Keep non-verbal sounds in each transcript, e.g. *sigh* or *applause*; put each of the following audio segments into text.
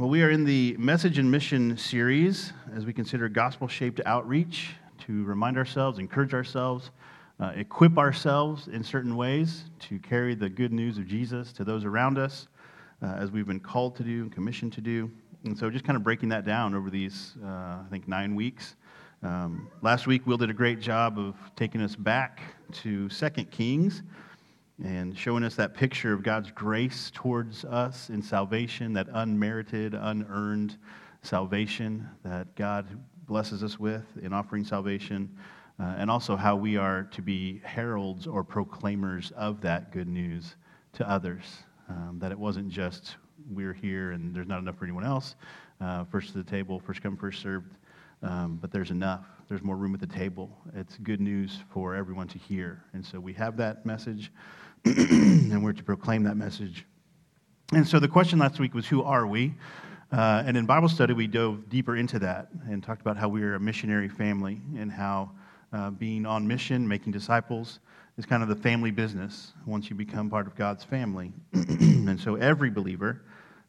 Well, we are in the Message and Mission series as we consider gospel shaped outreach to remind ourselves, encourage ourselves, uh, equip ourselves in certain ways to carry the good news of Jesus to those around us uh, as we've been called to do and commissioned to do. And so, just kind of breaking that down over these, uh, I think, nine weeks. Um, last week, Will did a great job of taking us back to Second Kings and showing us that picture of God's grace towards us in salvation, that unmerited, unearned salvation that God blesses us with in offering salvation, uh, and also how we are to be heralds or proclaimers of that good news to others. Um, that it wasn't just we're here and there's not enough for anyone else, uh, first to the table, first come, first served, um, but there's enough. There's more room at the table. It's good news for everyone to hear. And so we have that message. *clears throat* and we're to proclaim that message. And so the question last week was, Who are we? Uh, and in Bible study, we dove deeper into that and talked about how we are a missionary family and how uh, being on mission, making disciples, is kind of the family business once you become part of God's family. *clears throat* and so every believer,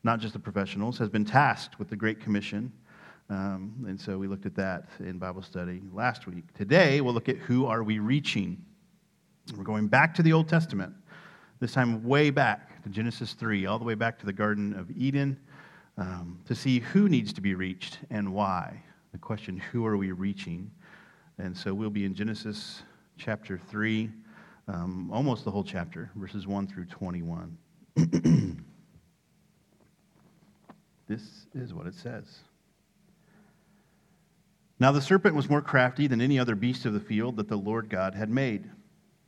not just the professionals, has been tasked with the Great Commission. Um, and so we looked at that in Bible study last week. Today, we'll look at who are we reaching? We're going back to the Old Testament this time way back to Genesis 3, all the way back to the Garden of Eden, um, to see who needs to be reached and why. The question, who are we reaching? And so we'll be in Genesis chapter 3, um, almost the whole chapter, verses 1 through 21. *clears throat* this is what it says. Now the serpent was more crafty than any other beast of the field that the Lord God had made.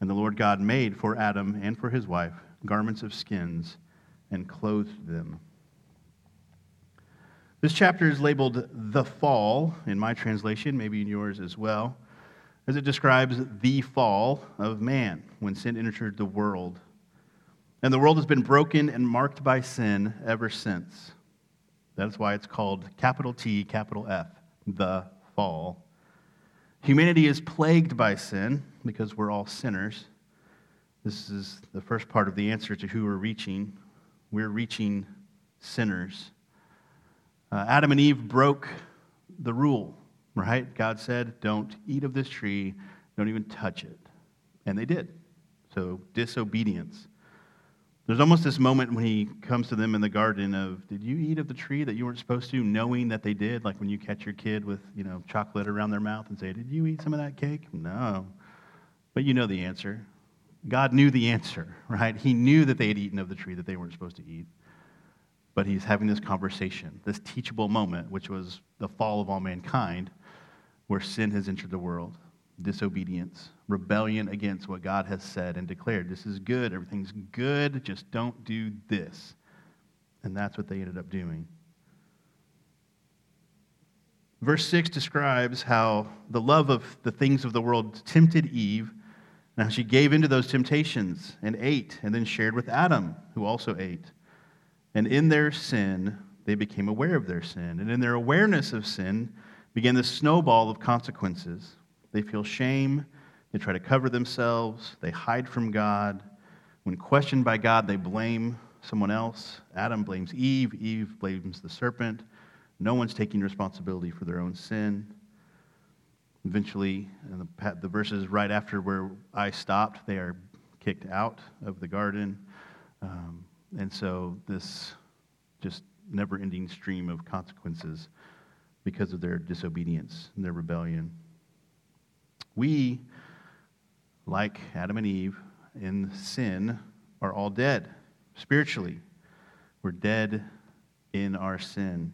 And the Lord God made for Adam and for his wife garments of skins and clothed them. This chapter is labeled The Fall in my translation, maybe in yours as well, as it describes the fall of man when sin entered the world. And the world has been broken and marked by sin ever since. That's why it's called capital T, capital F, the fall. Humanity is plagued by sin because we're all sinners. This is the first part of the answer to who we're reaching. We're reaching sinners. Uh, Adam and Eve broke the rule, right? God said, don't eat of this tree, don't even touch it. And they did. So disobedience. There's almost this moment when he comes to them in the garden of, did you eat of the tree that you weren't supposed to, knowing that they did? Like when you catch your kid with, you know, chocolate around their mouth and say, did you eat some of that cake? No. But you know the answer. God knew the answer, *laughs* right? He knew that they had eaten of the tree that they weren't supposed to eat. But he's having this conversation, this teachable moment, which was the fall of all mankind, where sin has entered the world disobedience, rebellion against what God has said and declared. This is good, everything's good, just don't do this. And that's what they ended up doing. Verse 6 describes how the love of the things of the world tempted Eve. Now she gave into those temptations and ate, and then shared with Adam, who also ate. And in their sin, they became aware of their sin. And in their awareness of sin, began the snowball of consequences. They feel shame. They try to cover themselves. They hide from God. When questioned by God, they blame someone else. Adam blames Eve. Eve blames the serpent. No one's taking responsibility for their own sin. Eventually, the, the verses right after where I stopped, they are kicked out of the garden. Um, and so, this just never ending stream of consequences because of their disobedience and their rebellion. We, like Adam and Eve, in sin, are all dead spiritually. We're dead in our sin.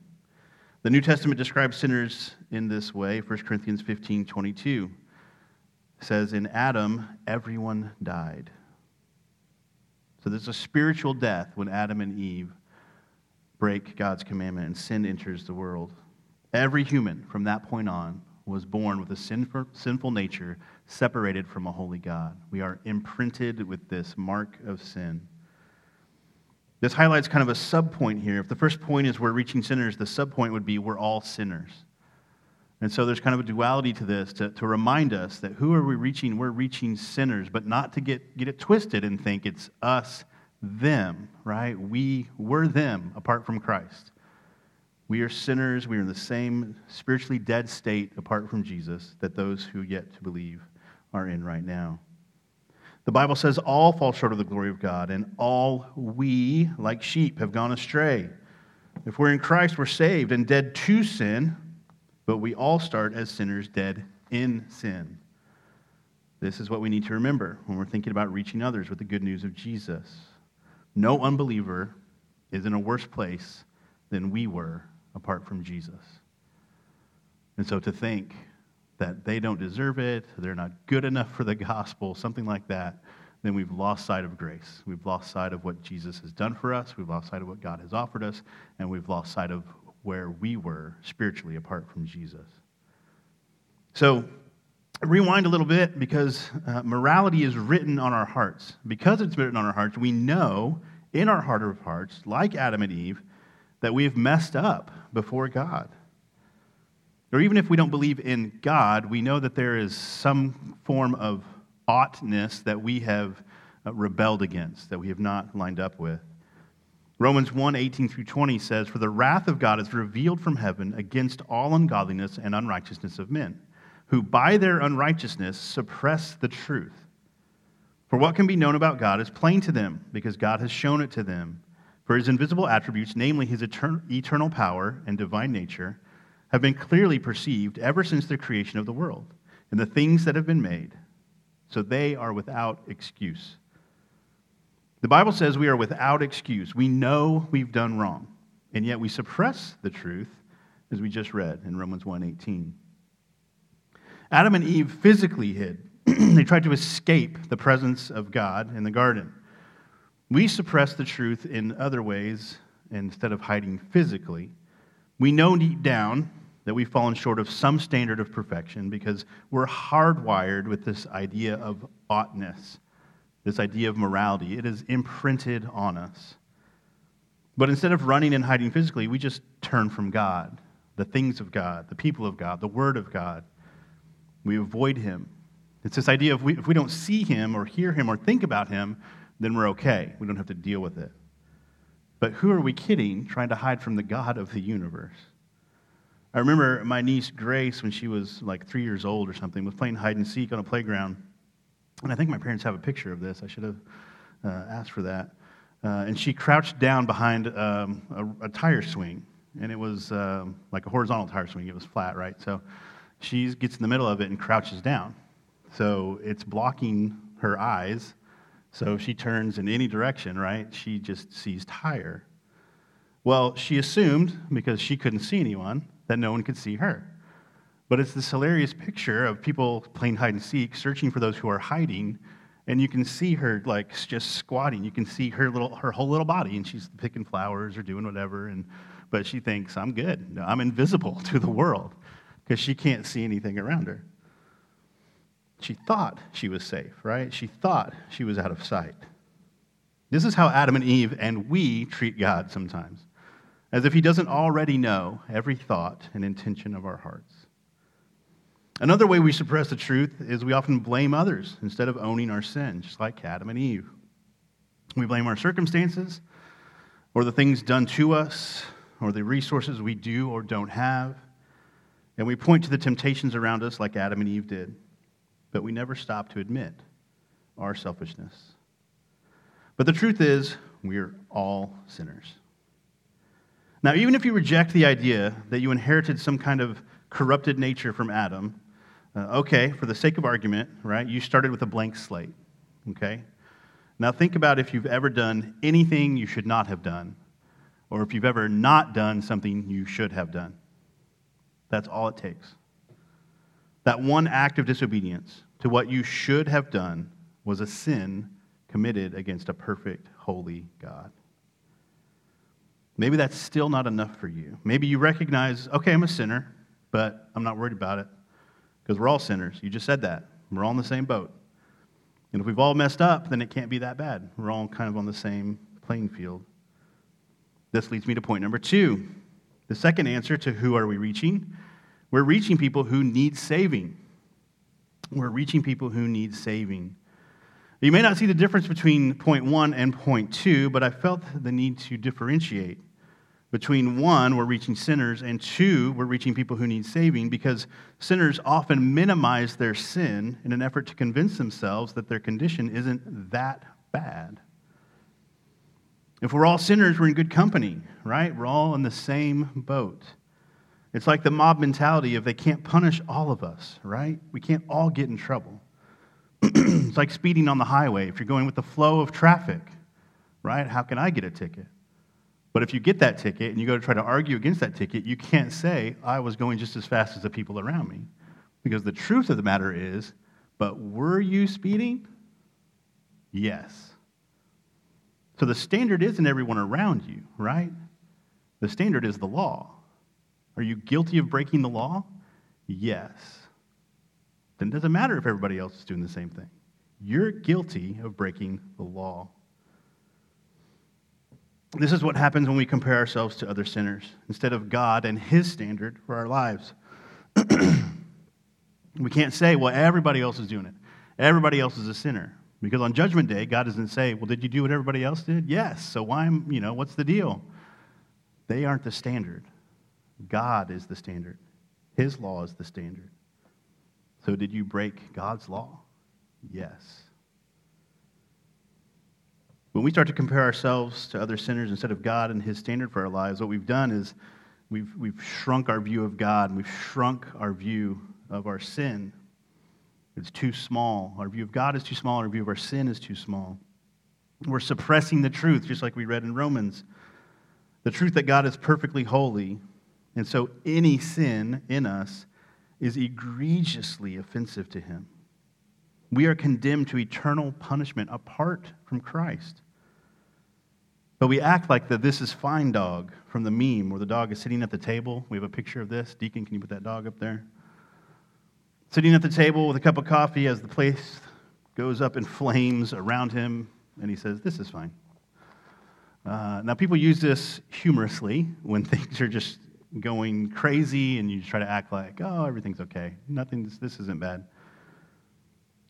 The New Testament describes sinners in this way. 1 Corinthians 15 22 says, In Adam, everyone died. So there's a spiritual death when Adam and Eve break God's commandment and sin enters the world. Every human from that point on was born with a sinful, sinful nature separated from a holy God. We are imprinted with this mark of sin. This highlights kind of a subpoint here. If the first point is we're reaching sinners, the subpoint would be we're all sinners. And so there's kind of a duality to this to, to remind us that who are we reaching? We're reaching sinners, but not to get, get it twisted and think it's us, them, right? We, we're them apart from Christ. We are sinners. We are in the same spiritually dead state apart from Jesus that those who yet to believe are in right now. The Bible says all fall short of the glory of God, and all we, like sheep, have gone astray. If we're in Christ, we're saved and dead to sin, but we all start as sinners dead in sin. This is what we need to remember when we're thinking about reaching others with the good news of Jesus. No unbeliever is in a worse place than we were apart from Jesus. And so to think that they don't deserve it, they're not good enough for the gospel, something like that, then we've lost sight of grace. We've lost sight of what Jesus has done for us, we've lost sight of what God has offered us, and we've lost sight of where we were spiritually apart from Jesus. So, rewind a little bit because uh, morality is written on our hearts. Because it's written on our hearts, we know in our heart of hearts, like Adam and Eve, that we have messed up before God. Or even if we don't believe in God, we know that there is some form of oughtness that we have uh, rebelled against, that we have not lined up with. Romans 1 18 through 20 says, For the wrath of God is revealed from heaven against all ungodliness and unrighteousness of men, who by their unrighteousness suppress the truth. For what can be known about God is plain to them, because God has shown it to them. For his invisible attributes, namely his eternal power and divine nature, have been clearly perceived ever since the creation of the world and the things that have been made. So they are without excuse. The Bible says we are without excuse. We know we've done wrong, and yet we suppress the truth, as we just read in Romans 1:18. Adam and Eve physically hid. *clears throat* they tried to escape the presence of God in the garden. We suppress the truth in other ways instead of hiding physically. We know deep down that we've fallen short of some standard of perfection because we're hardwired with this idea of oughtness, this idea of morality. It is imprinted on us. But instead of running and hiding physically, we just turn from God, the things of God, the people of God, the Word of God. We avoid Him. It's this idea of we, if we don't see Him or hear Him or think about Him, then we're okay. We don't have to deal with it. But who are we kidding trying to hide from the God of the universe? I remember my niece Grace, when she was like three years old or something, was playing hide and seek on a playground. And I think my parents have a picture of this. I should have uh, asked for that. Uh, and she crouched down behind um, a, a, tire swing. And it was um, like a horizontal tire swing, it was flat, right? So she gets in the middle of it and crouches down. So it's blocking her eyes. So she turns in any direction, right? She just sees tire. Well, she assumed, because she couldn't see anyone, that no one could see her. But it's this hilarious picture of people playing hide and seek, searching for those who are hiding, and you can see her like just squatting. You can see her little, her whole little body, and she's picking flowers or doing whatever. And but she thinks I'm good. I'm invisible *laughs* to the world because she can't see anything around her. She thought she was safe, right? She thought she was out of sight. This is how Adam and Eve and we treat God sometimes as if he doesn't already know every thought and intention of our hearts. Another way we suppress the truth is we often blame others instead of owning our sin, just like Adam and Eve. We blame our circumstances, or the things done to us, or the resources we do or don't have, and we point to the temptations around us like Adam and Eve did, but we never stop to admit our selfishness. But the truth is, we're all sinners. Now, even if you reject the idea that you inherited some kind of corrupted nature from Adam, uh, okay, for the sake of argument, right, you started with a blank slate, okay? Now, think about if you've ever done anything you should not have done, or if you've ever not done something you should have done. That's all it takes. That one act of disobedience to what you should have done was a sin committed against a perfect, holy God. Maybe that's still not enough for you. Maybe you recognize, okay, I'm a sinner, but I'm not worried about it because we're all sinners. You just said that. We're all in the same boat. And if we've all messed up, then it can't be that bad. We're all kind of on the same playing field. This leads me to point number two. The second answer to who are we reaching? We're reaching people who need saving. We're reaching people who need saving. You may not see the difference between point one and point two, but I felt the need to differentiate. Between one, we're reaching sinners, and two, we're reaching people who need saving because sinners often minimize their sin in an effort to convince themselves that their condition isn't that bad. If we're all sinners, we're in good company, right? We're all in the same boat. It's like the mob mentality of they can't punish all of us, right? We can't all get in trouble. *clears throat* it's like speeding on the highway. If you're going with the flow of traffic, right? How can I get a ticket? But if you get that ticket and you go to try to argue against that ticket, you can't say, I was going just as fast as the people around me. Because the truth of the matter is, but were you speeding? Yes. So the standard isn't everyone around you, right? The standard is the law. Are you guilty of breaking the law? Yes then it doesn't matter if everybody else is doing the same thing. You're guilty of breaking the law. This is what happens when we compare ourselves to other sinners instead of God and His standard for our lives. *clears throat* we can't say, well, everybody else is doing it. Everybody else is a sinner. Because on Judgment Day, God doesn't say, well, did you do what everybody else did? Yes. So why, you know, what's the deal? They aren't the standard. God is the standard. His law is the standard. So, did you break God's law? Yes. When we start to compare ourselves to other sinners instead of God and His standard for our lives, what we've done is we've, we've shrunk our view of God and we've shrunk our view of our sin. It's too small. Our view of God is too small. Our view of our sin is too small. We're suppressing the truth, just like we read in Romans. The truth that God is perfectly holy. And so any sin in us is egregiously offensive to him. We are condemned to eternal punishment apart from Christ. But we act like the this is fine dog from the meme where the dog is sitting at the table. We have a picture of this. Deacon, can you put that dog up there? Sitting at the table with a cup of coffee as the place goes up in flames around him, and he says, This is fine. Uh, now, people use this humorously when *laughs* things are just going crazy and you try to act like, oh, everything's okay. Nothing, this isn't bad.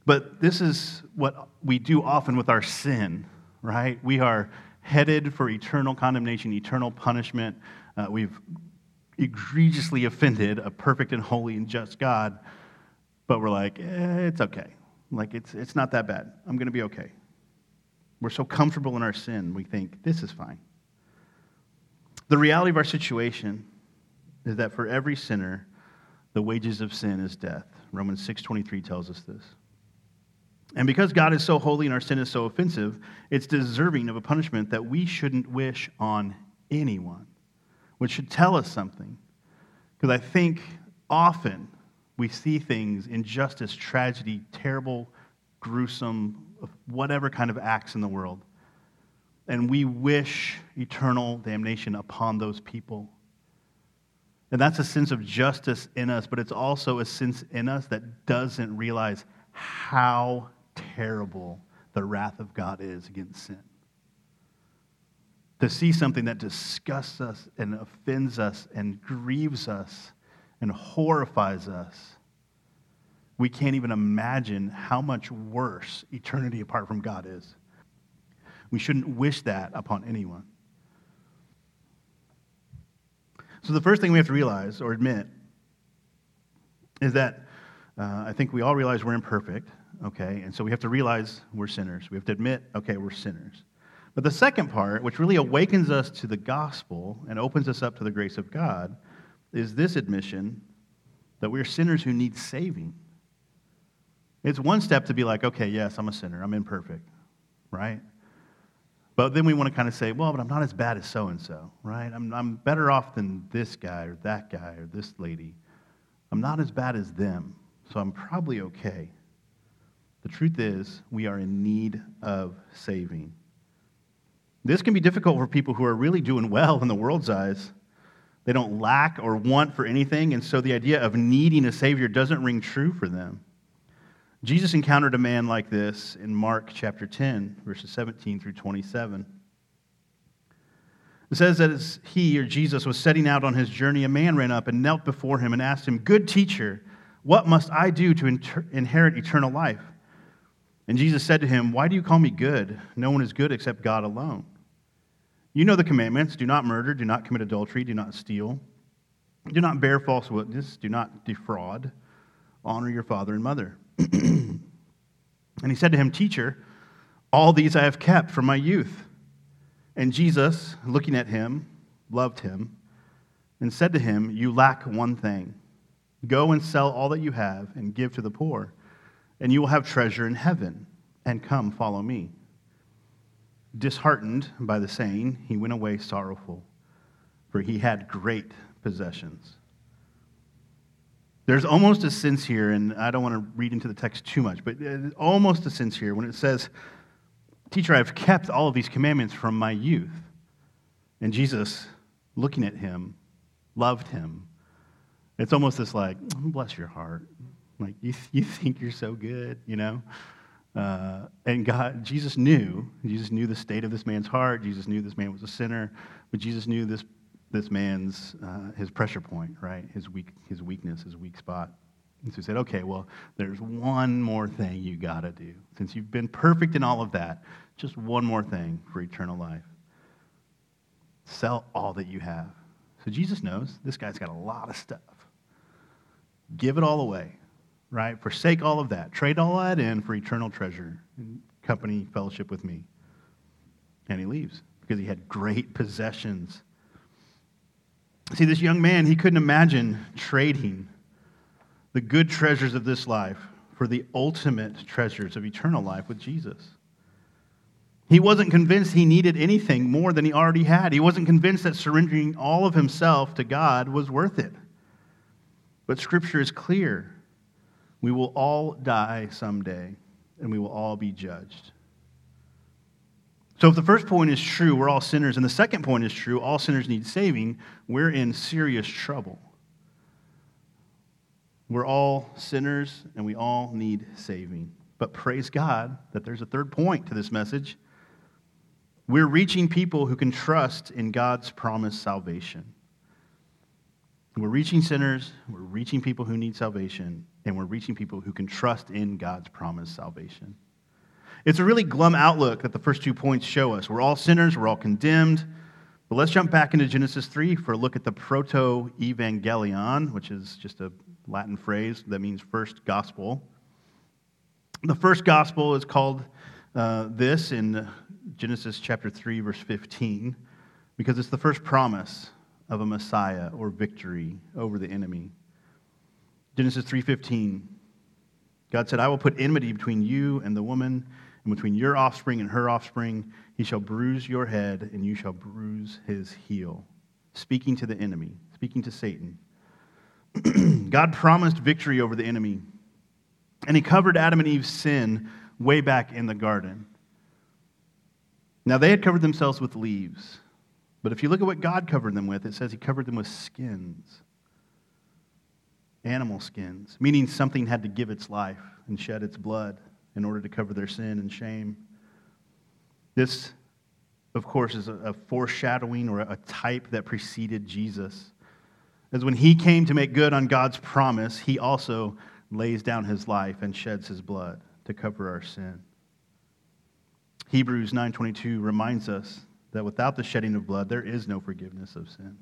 But this is what we do often with our sin, right? We are headed for eternal condemnation, eternal punishment. Uh, we've egregiously offended a perfect and holy and just God, but we're like, eh, it's okay. Like, it's, it's not that bad. I'm going to be okay. We're so comfortable in our sin, we think, this is fine. The reality of our situation is that for every sinner, the wages of sin is death. Romans 6:23 tells us this. And because God is so holy and our sin is so offensive, it's deserving of a punishment that we shouldn't wish on anyone, which should tell us something. Because I think often we see things, injustice, tragedy, terrible, gruesome, whatever kind of acts in the world, and we wish eternal damnation upon those people. And that's a sense of justice in us, but it's also a sense in us that doesn't realize how terrible the wrath of God is against sin. To see something that disgusts us and offends us and grieves us and horrifies us, we can't even imagine how much worse eternity apart from God is. We shouldn't wish that upon anyone. So, the first thing we have to realize or admit is that uh, I think we all realize we're imperfect okay? And so we have to realize we're sinners. We have to admit, okay, we're sinners. But the second part, which really awakens us to the gospel and opens us up to the grace of God, is this admission that we're sinners who need saving. It's one step to be like, okay, yes, I'm a sinner, I'm imperfect, right? But then we want to kind of say, well, but I'm not as bad as so and so, right? I'm, I'm better off than this guy or that guy or this lady. I'm not as bad as them, so I'm probably okay. The truth is, we are in need of saving. This can be difficult for people who are really doing well in the world's eyes. They don't lack or want for anything, and so the idea of needing a Savior doesn't ring true for them. Jesus encountered a man like this in Mark chapter 10, verses 17 through 27. It says that as he or Jesus was setting out on his journey, a man ran up and knelt before him and asked him, Good teacher, what must I do to inter- inherit eternal life? And Jesus said to him, Why do you call me good? No one is good except God alone. You know the commandments do not murder, do not commit adultery, do not steal, do not bear false witness, do not defraud, honor your father and mother. *clears throat* and he said to him, Teacher, all these I have kept from my youth. And Jesus, looking at him, loved him, and said to him, You lack one thing. Go and sell all that you have and give to the poor and you will have treasure in heaven. And come, follow me. Disheartened by the saying, he went away sorrowful, for he had great possessions. There's almost a sense here, and I don't want to read into the text too much, but almost a sense here when it says, Teacher, I've kept all of these commandments from my youth. And Jesus, looking at him, loved him. It's almost this like, bless your heart. Like, you, *laughs* you think you're so good, you know? Uh, and God, Jesus knew. Jesus knew the state of this man's heart. Jesus knew this man was a sinner, but Jesus knew this, this man's, uh, his pressure point, right? His, weak, his weakness, his weak spot. And so he said, okay, well, there's one more thing you got to do. Since you've been perfect in all of that, just one more thing for eternal life. Sell all that you have. So Jesus knows this guy's got a lot of stuff. Give it all away right? Forsake all of that. Trade all that in for eternal treasure and company, fellowship with me. And he leaves because he had great possessions. See, this young man, he couldn't imagine trading the good treasures of this life for the ultimate treasures of eternal life with Jesus. He wasn't convinced he needed anything more than he already had. He wasn't convinced that surrendering all of himself to God was worth it. But Scripture is clear we will all die someday, and we will all be judged. So, if the first point is true, we're all sinners, and the second point is true, all sinners need saving, we're in serious trouble. We're all sinners, and we all need saving. But praise God that there's a third point to this message. We're reaching people who can trust in God's promised salvation. We're reaching sinners, we're reaching people who need salvation, and we're reaching people who can trust in God's promised salvation. It's a really glum outlook that the first two points show us. We're all sinners, we're all condemned. But let's jump back into Genesis 3 for a look at the proto evangelion, which is just a Latin phrase that means first gospel. The first gospel is called uh, this in Genesis chapter 3, verse 15, because it's the first promise of a Messiah or victory over the enemy. Genesis 3:15 God said, "I will put enmity between you and the woman, and between your offspring and her offspring. He shall bruise your head, and you shall bruise his heel." Speaking to the enemy, speaking to Satan. *clears throat* God promised victory over the enemy, and he covered Adam and Eve's sin way back in the garden. Now, they had covered themselves with leaves, but if you look at what God covered them with, it says he covered them with skins animal skins, meaning something had to give its life and shed its blood in order to cover their sin and shame. This, of course, is a foreshadowing or a type that preceded Jesus. As when he came to make good on God's promise, he also lays down his life and sheds his blood to cover our sin. Hebrews 9:22 reminds us that without the shedding of blood there is no forgiveness of sin.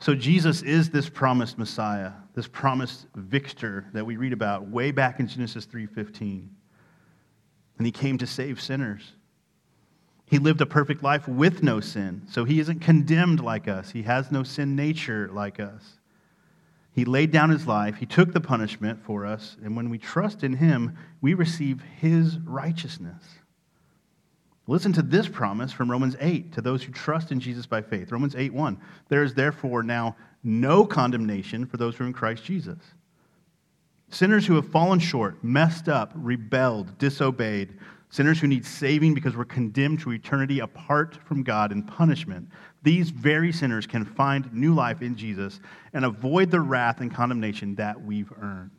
So Jesus is this promised Messiah, this promised victor that we read about way back in Genesis 3:15. And he came to save sinners. He lived a perfect life with no sin, so he isn't condemned like us. He has no sin nature like us. He laid down his life, he took the punishment for us, and when we trust in him, we receive his righteousness. Listen to this promise from Romans 8 to those who trust in Jesus by faith. Romans 8 1. There is therefore now no condemnation for those who are in Christ Jesus. Sinners who have fallen short, messed up, rebelled, disobeyed, sinners who need saving because we're condemned to eternity apart from God in punishment, these very sinners can find new life in Jesus and avoid the wrath and condemnation that we've earned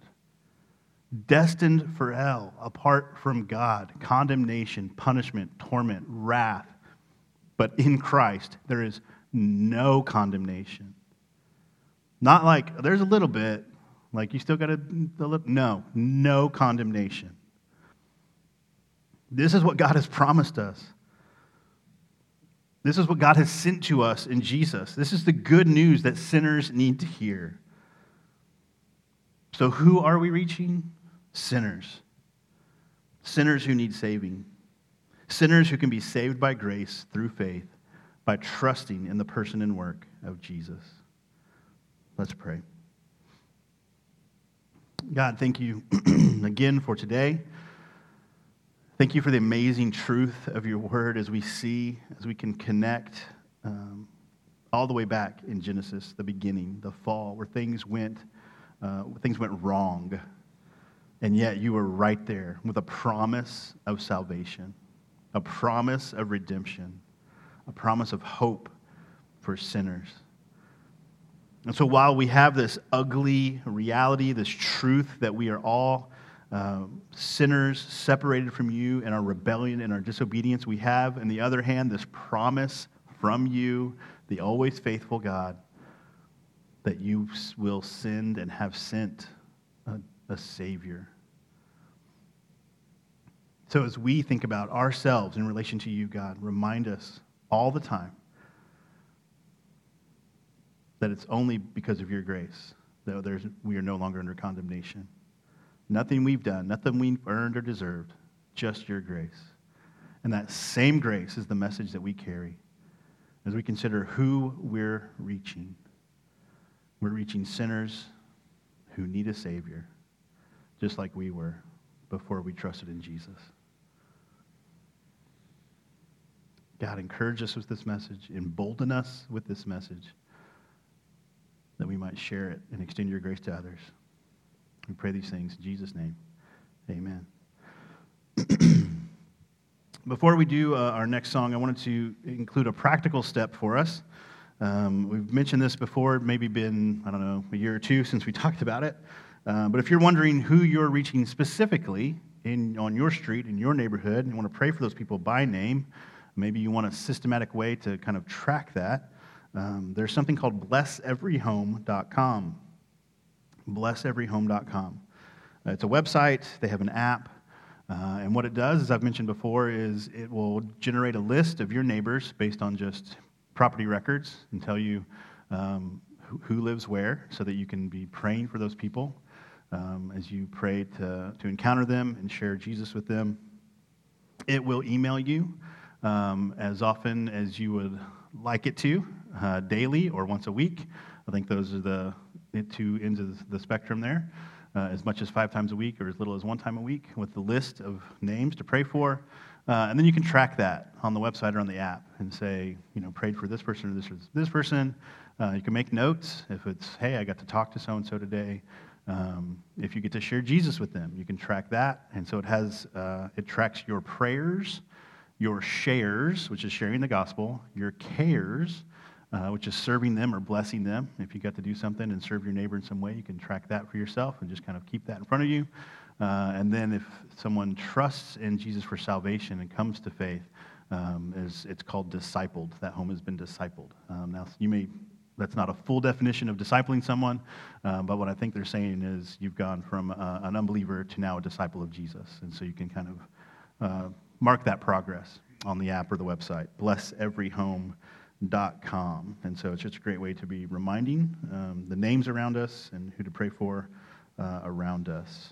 destined for hell apart from God, condemnation, punishment, torment, wrath. But in Christ, there is no condemnation. Not like there's a little bit, like you still got to, no, no condemnation. This is what God has promised us. This is what God has sent to us in Jesus. This is the good news that sinners need to hear. So, who are we reaching? Sinners. Sinners who need saving. Sinners who can be saved by grace through faith by trusting in the person and work of Jesus. Let's pray. God, thank you *clears throat* again for today. Thank you for the amazing truth of your word as we see, as we can connect um, all the way back in Genesis, the beginning, the fall, where things went, uh, things went wrong and yet you were right there with a promise of salvation, a promise of redemption, a promise of hope for sinners. And so while we have this ugly reality, this truth that we are all uh, sinners separated from you in our rebellion and our disobedience, we have, on the other hand, this promise from you, the always faithful God, that you will send and have sent a Savior. So as we think about ourselves in relation to you, God, remind us all the time that it's only because of your grace that there's, we are no longer under condemnation. Nothing we've done, nothing we've earned or deserved, just your grace. And that same grace is the message that we carry as we consider who we're reaching. We're reaching sinners who need a Savior just like we were before we trusted in Jesus. God, encourage us with this message, embolden us with this message, that we might share it and extend your grace to others. We pray these things in Jesus' name. Amen. *clears throat* Before we do uh, our next song, I wanted to include a practical step for us. Um, we've mentioned this before, maybe been, I don't know, a year or two since we *laughs* talked about it. Uh, but if you're wondering who you're reaching specifically in, on your street, in your neighborhood, and you want to pray for those people by name, maybe you want a systematic way to kind of track that, um, there's something called blesseveryhome.com. Blesseveryhome.com. Uh, it's a website, they have an app. Uh, and what it does, as I've mentioned before, is it will generate a list of your neighbors based on just property records and tell you um, who, who lives where so that you can be praying for those people. Um, as you pray to, to encounter them and share Jesus with them. It will email you um, as often as you would like it to, uh, daily or once a week. I think those are the two ends of the spectrum there. Uh, as much as five times a week or as little as one time a week with the list of names to pray for. Uh, and then you can track that on the website or on the app and say, you know, prayed for this person or this, or this person. Uh, you can make notes if it's, hey, I got to talk to so and so today. Um, if you get to share Jesus with them, you can track that. And so it has, uh, it tracks your prayers, your shares, which is sharing the gospel, your cares, uh, which is serving them or blessing them. If you got to do something and serve your neighbor in some way, you can track that for yourself and just kind of keep that in front of you. Uh, and then if someone trusts in Jesus for salvation and comes to faith, um, is, it's called discipled. That home has been discipled. Um, now, you may, that's not a full definition of discipling someone, uh, but what I think they're saying is you've gone from uh, an unbeliever to now a disciple of Jesus. And so you can kind of uh, mark that progress on the app or the website. Bless every home. And so it's just a great way to be reminding um, the names around us and who to pray for uh, around us.